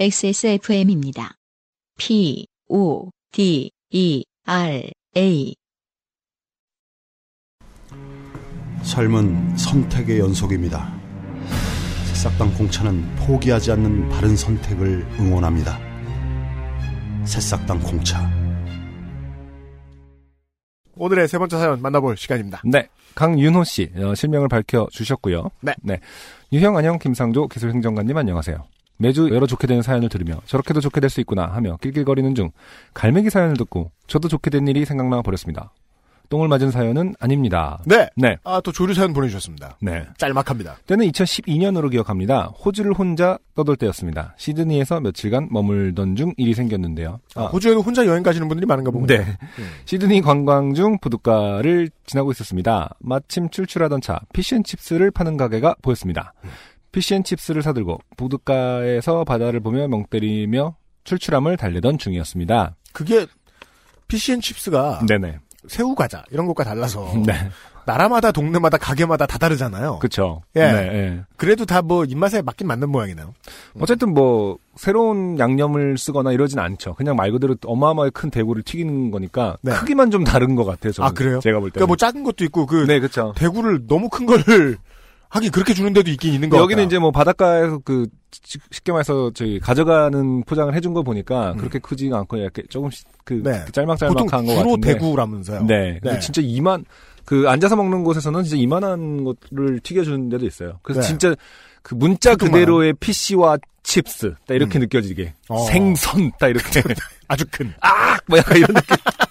XSFM입니다. P, O, D, E, R, A. 삶은 선택의 연속입니다. 새싹당 공차는 포기하지 않는 바른 선택을 응원합니다. 새싹당 공차. 오늘의 세 번째 사연 만나볼 시간입니다. 네. 강윤호 씨, 어, 실명을 밝혀 주셨고요. 네. 유형 안녕 김상조 기술행정관님 안녕하세요. 매주 여러 좋게 되는 사연을 들으며 저렇게도 좋게 될 수 있구나 하며 낄낄거리는 중 갈매기 사연을 듣고 저도 좋게 된 일이 생각나 버렸습니다. 똥을 맞은 사연은 아닙니다. 네. 네. 아, 또 조류 사연 보내주셨습니다. 네. 짤막합니다. 때는 2012년으로 기억합니다. 호주를 혼자 떠돌 때였습니다. 시드니에서 며칠간 머물던 중 일이 생겼는데요. 아, 호주에도 혼자 여행 가시는 분들이 많은가 보군요. 네. 시드니 관광 중 부둣가를 지나고 있었습니다. 마침 출출하던 차 피쉬앤칩스를 파는 가게가 보였습니다. 피쉬앤칩스를 사들고 부둣가에서 바다를 보며 멍 때리며 출출함을 달래던 중이었습니다. 그게 피시앤칩스가 네네. 새우 과자 이런 것과 달라서 네. 나라마다 동네마다 가게마다 다 다르잖아요. 그쵸. 예. 네, 예. 그래도 다 뭐 입맛에 맞긴 맞는 모양이네요. 어쨌든 뭐 새로운 양념을 쓰거나 이러진 않죠. 그냥 말 그대로 어마어마하게 큰 대구를 튀기는 거니까 네. 크기만 좀 다른 것 같아요. 저는. 아 그래요? 제가 볼 때. 그러니까 뭐 작은 것도 있고 그 네, 그렇죠. 대구를 너무 큰 거를 하긴 그렇게 주는 데도 있긴 있는 거 여기는 같다. 이제 뭐 바닷가에서 그 시- 쉽게 말해서 저희 가져가는 포장을 해준 거 보니까 그렇게 크지가 않고 이렇게 조금씩 그 음. 네. 짤막짤막한 보통 거 주로 같은데. 대구라면서요. 네. 근데 네. 진짜 이만 그 앉아서 먹는 곳에서는 진짜 이만한 것을 튀겨주는 데도 있어요. 그래서 네. 진짜 그 문자. 그대로의 피쉬와 칩스 딱 이렇게 음. 느껴지게 어. 생선 딱 이렇게 아주 큰. 뭐 약간 이런 느낌.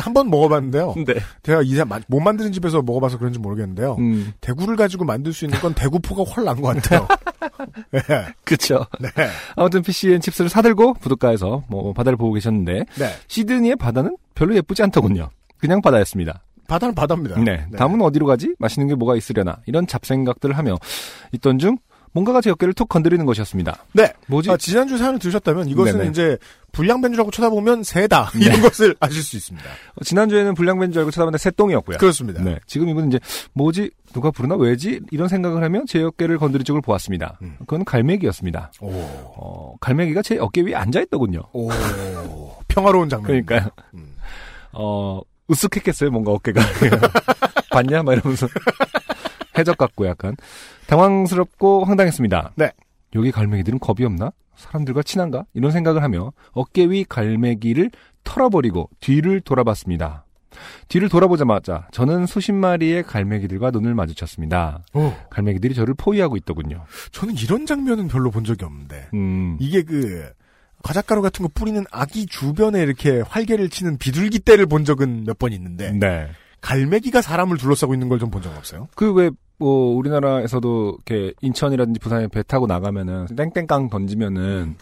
한 번 먹어봤는데요. 네. 제가 이제 마- 못 만드는 집에서 먹어봐서 그런지 모르겠는데요. 음. 대구를 가지고 만들 수 있는 건 대구포가 훨 난 것 같아요. 네. 그쵸. 네. 아무튼 피쉬앤칩스를 사들고 부둣가에서 뭐 바다를 보고 계셨는데 네. 시드니의 바다는 별로 예쁘지 않더군요. 그냥 바다였습니다. 바다는 바다입니다. 네. 다음은 어디로 가지? 맛있는 게 뭐가 있으려나? 이런 잡생각들을 하며 있던 중 뭔가가 제 어깨를 툭 건드리는 것이었습니다. 네. 뭐지? 아, 지난주 사연을 들으셨다면 이것은 네네. 이제 불량변주라고 쳐다보면 새다. 네. 이런 것을 아실 수 있습니다. 어, 지난주에는 줄 알고 쳐다봤는데 새똥이었고요. 그렇습니다. 네. 지금 이분은 이제 뭐지? 누가 부르나? 왜지? 이런 생각을 하며 제 어깨를 건드린 쪽을 보았습니다. 음. 그건 갈매기였습니다. 오. 어, 갈매기가 제 어깨 위에 앉아있더군요. 오. 평화로운 장면. 그러니까요. 음. 어, 으쓱했겠어요, 뭔가 어깨가. 봤냐? 막 이러면서. 해적 같고 약간. 당황스럽고 황당했습니다. 네. 여기 갈매기들은 겁이 없나? 사람들과 친한가? 이런 생각을 하며 어깨 위 갈매기를 털어버리고 뒤를 돌아봤습니다. 뒤를 돌아보자마자 저는 수십 마리의 갈매기들과 눈을 마주쳤습니다. 오. 갈매기들이 저를 포위하고 있더군요. 저는 이런 장면은 별로 본 적이 없는데. 음, 이게 그 과자가루 같은 거 뿌리는 아기 주변에 이렇게 활개를 치는 비둘기 떼를 본 적은 몇 번 있는데 네. 갈매기가 사람을 둘러싸고 있는 걸 좀 본 적은 없어요. 그 왜 뭐 우리나라에서도 이렇게 인천이라든지 부산에 배 타고 나가면은 땡땡깡 던지면은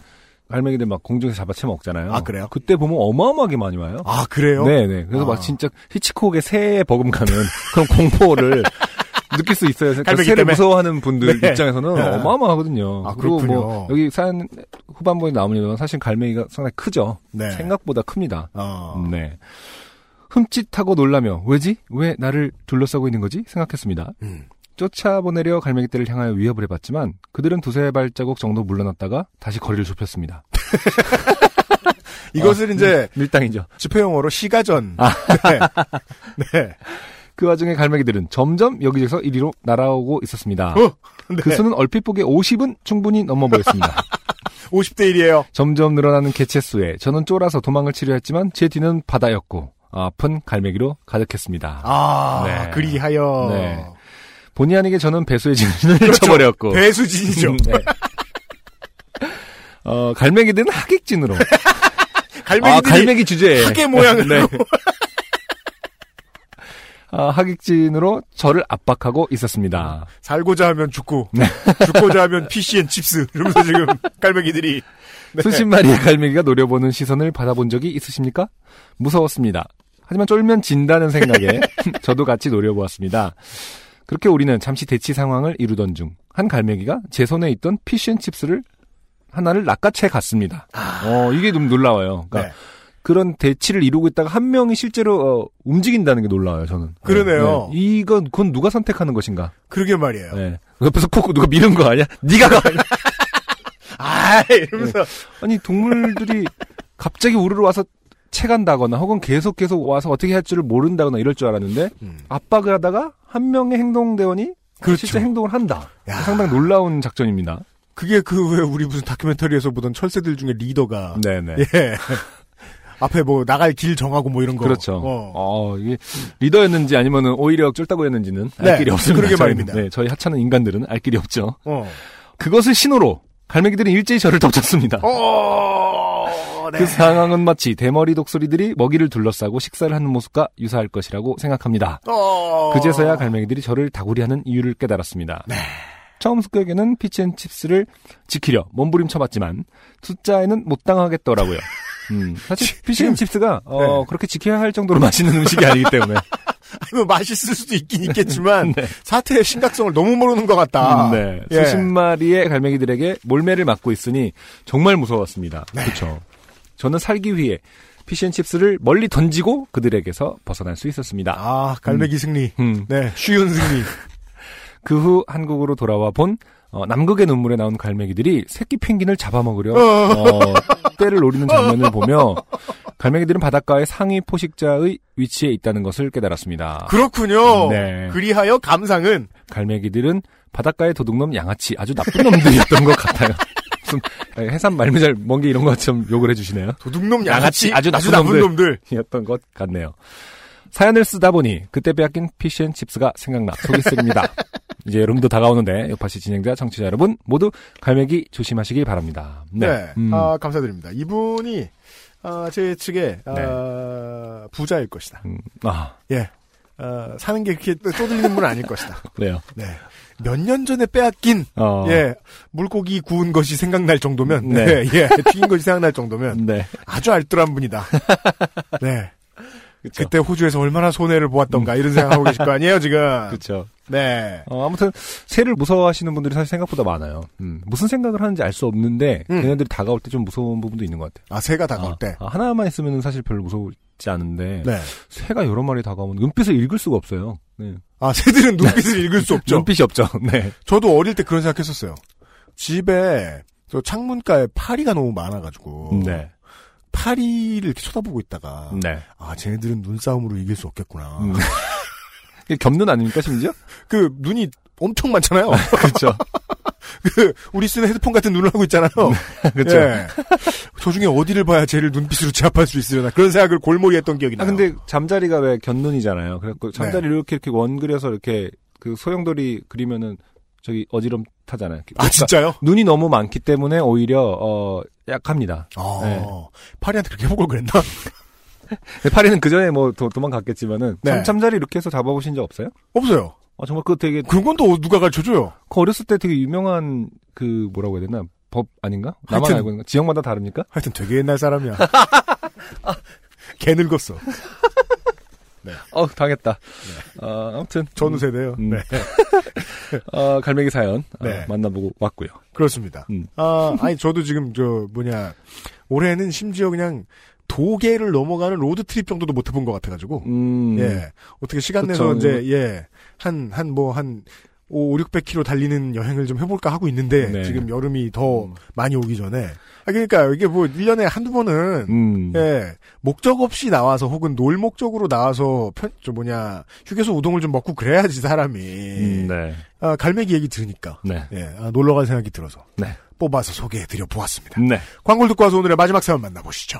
갈매기들 막 공중에서 잡아채 먹잖아요. 아, 그래요? 그때 보면 어마어마하게 많이 와요. 아 그래요? 네네. 그래서 아. 막 진짜 히치콕의 새에 버금가는 그런 공포를 느낄 수 있어요. 그러니까 새를 때문에? 무서워하는 분들 네. 입장에서는 네. 어마어마하거든요. 아, 그리고 뭐 그렇군요. 여기 사연 후반부에 나오는 사실 갈매기가 상당히 크죠. 네. 생각보다 큽니다. 어. 네. 흠칫하고 놀라며 왜지? 왜 나를 둘러싸고 있는 거지? 생각했습니다. 음. 쫓아보내려 갈매기떼를 향하여 위협을 해봤지만 그들은 두세 발자국 정도 물러났다가 다시 거리를 좁혔습니다. 이것을 이제 밀당이죠. 집회용어로 시가전. 아. 네. 네. 그 와중에 갈매기들은 점점 여기저기서 이리로 날아오고 있었습니다. 어, 네. 그 수는 얼핏 보기에 50은 충분히 넘어 보였습니다. 50대 1이에요. 점점 늘어나는 개체 수에 저는 쫄아서 도망을 치려 했지만 제 뒤는 바다였고 아픈 갈매기로 가득했습니다. 아, 네. 그리하여. 네. 본의 아니게 저는 배수의 진을 그렇죠. 쳐버렸고 배수진이죠. 음, 네. 어, 갈매기들은 학익진으로 갈매기들이 아, 갈매기 주제에. 학의 모양으로. 네. 아, 학익진으로 저를 압박하고 있었습니다. 살고자 하면 죽고, 네. 죽고자 하면 fish and chips. 이러면서 지금 갈매기들이. 네. 수십 마리의 갈매기가 노려보는 시선을 받아본 적이 있으십니까? 무서웠습니다. 하지만 쫄면 진다는 생각에 저도 같이 노려보았습니다. 그렇게 우리는 잠시 대치 상황을 이루던 중 한 갈매기가 제 손에 있던 피쉬앤칩스를 하나를 낚아채 갔습니다. 어, 이게 좀 놀라워요. 그러니까 네. 그런 대치를 이루고 있다가 한 명이 실제로 어, 움직인다는 게 놀라워요. 저는. 그러네요. 네. 이건 그건 누가 선택하는 것인가? 그러게 말이에요. 네. 옆에서 꼭 누가 미는 거 아니야? 네가 가. 아, 아 이러면서 아니 동물들이 갑자기 우르르 와서 채간다거나 혹은 계속 계속 와서 어떻게 할 줄을 모른다거나 이럴 줄 알았는데 음. 압박을 하다가 한 명의 행동대원이 그렇죠. 실제 행동을 한다. 야. 상당히 놀라운 작전입니다. 그게 그 왜 우리 무슨 다큐멘터리에서 보던 철새들 중에 리더가 네네. 예. 앞에 뭐 나갈 길 정하고 뭐 이런 거. 그렇죠. 어. 어, 이게 리더였는지 아니면은 오히려 쫄따구였는지는 알 네, 길이 없습니다. 그러게 저희는. 말입니다. 네, 저희 하찮은 인간들은 알 길이 없죠. 어. 그것을 신호로 갈매기들은 일제히 저를 덮쳤습니다. 어. 네. 그 상황은 마치 대머리 독수리들이 먹이를 둘러싸고 식사를 하는 모습과 유사할 것이라고 생각합니다. 어. 그제서야 갈매기들이 저를 다구리하는 이유를 깨달았습니다. 네. 처음 습격에는 피치앤칩스를 지키려 몸부림쳐봤지만 숫자에는 못 당하겠더라고요. 음, 사실 피치앤칩스가 어, 네. 그렇게 지켜야 할 정도로 맛있는 음식이 아니기 때문에 아니, 뭐 맛있을 수도 있긴 있겠지만 네. 사태의 심각성을 너무 모르는 것 같다. 음, 네. 예. 수십 마리의 갈매기들에게 몰매를 맞고 있으니 정말 무서웠습니다. 네. 그렇죠. 저는 살기 위해 피시앤칩스를 멀리 던지고 그들에게서 벗어날 수 있었습니다. 아 갈매기 승리. 음. 네 쉬운 승리. 그 후 한국으로 돌아와 본 어, 남극의 눈물에 나온 갈매기들이 새끼 펭귄을 잡아먹으려 어. 어, 때를 노리는 장면을 보며 갈매기들은 바닷가의 상위 포식자의 위치에 있다는 것을 깨달았습니다. 그렇군요. 네. 그리하여 감상은 갈매기들은 바닷가의 도둑놈 양아치 아주 나쁜 놈들이었던 것 같아요. 무슨 해산 말미잘 먼게 이런 것처럼 욕을 해주시네요. 도둑놈 양아치, 아주 나쁜 나쁜 놈들. 놈들. 이었던 것 같네요. 사연을 쓰다 보니 그때 빼앗긴 피쉬앤칩스가 생각나 속이 쓰립니다. 이제 여름도 다가오는데 요파시 진행자 청취자 여러분 모두 갈매기 조심하시기 바랍니다. 네. 네. 음, 아, 감사드립니다. 이분이 아, 제 측에 아, 네. 부자일 것이다. 음, 아, 예. 아, 사는 게 그렇게 쪼들리는 분은 아닐 것이다. 그래요. 네. 몇 년 전에 빼앗긴 어, 예 물고기 구운 것이 생각날 정도면 네. 네. 예 튀긴 것이 생각날 정도면 네. 아주 알뜰한 분이다. 네. 그쵸. 그때 호주에서 얼마나 손해를 보았던가 이런 생각하고 계실 거 아니에요 지금. 그쵸. 네. 어, 아무튼 새를 무서워하시는 분들이 사실 생각보다 많아요. 음, 무슨 생각을 하는지 알 수 없는데 음. 걔네들이 다가올 때 좀 무서운 부분도 있는 것 같아요. 아 새가 다가올 아, 때. 아, 하나만 있으면 사실 별로 무서울 지 않은데 네. 새가 여러 마리 다가오면 눈빛을 읽을 수가 없어요. 네. 아 새들은 눈빛을 읽을 수 없죠. 눈빛이 없죠. 네. 저도 어릴 때 그런 생각했었어요. 집에 저 창문가에 파리가 너무 많아가지고 네. 파리를 이렇게 쳐다보고 있다가 네. 아 쟤네들은 눈싸움으로 이길 수 없겠구나. 음. 겹눈 아닙니까 심지어? 그 눈이 엄청 많잖아요. 그렇죠. 그 우리 쓰는 헤드폰 같은 눈을 하고 있잖아요. 그렇죠. 예. 저 중에 어디를 봐야 쟤를 눈빛으로 제압할 수 있으려나 그런 생각을 골몰이 했던 기억이 아 나요. 근데 잠자리가 왜 곁눈이잖아요. 그래갖고 잠자리 네. 이렇게 이렇게 원 그려서 이렇게 그 소용돌이 그리면은 저기 어지럼 타잖아요. 아 그러니까 진짜요? 눈이 너무 많기 때문에 오히려 어 약합니다. 어, 네. 파리한테 그렇게 걸 그랬나? 파리는 그 전에 뭐 도, 도망갔겠지만은 네. 잠, 잠자리 이렇게 해서 잡아보신 적 없어요? 없어요. 아 정말 그거 되게 그런 건또 누가 가르쳐줘요? 그 어렸을 때 되게 유명한 그 뭐라고 해야 되나 법 아닌가? 나만 하여튼- 알고 있는 거 지역마다 다릅니까? 하여튼 되게 옛날 사람이야. 개 늙었어. 어 당했다. 어, 아무튼 전후 세대요. 음. 네. 어, 갈매기 사연 어, 네. 만나보고 왔고요. 그렇습니다. 음. 아, 아니, 저도 지금, 저, 뭐냐, 올해는 심지어 그냥 도계를 넘어가는 로드트립 정도도 못 해본 것 같아가지고, 음, 예. 어떻게 시간 그쵸. 내서 이제, 예. 한, 한 뭐, 한, 5, 600km 달리는 여행을 좀 해볼까 하고 있는데, 네. 지금 여름이 더 음. 많이 오기 전에. 아, 그러니까 이게 뭐, 1년에 한두 번은, 음, 예, 목적 없이 나와서 혹은 놀 목적으로 나와서 편, 저 뭐냐, 휴게소 우동을 좀 먹고 그래야지 사람이. 음, 네, 아, 갈매기 얘기 들으니까. 네, 예, 아, 놀러 갈 생각이 들어서. 네. 뽑아서 소개해드려 보았습니다. 네. 광고를 듣고 와서 오늘의 마지막 사연 만나보시죠.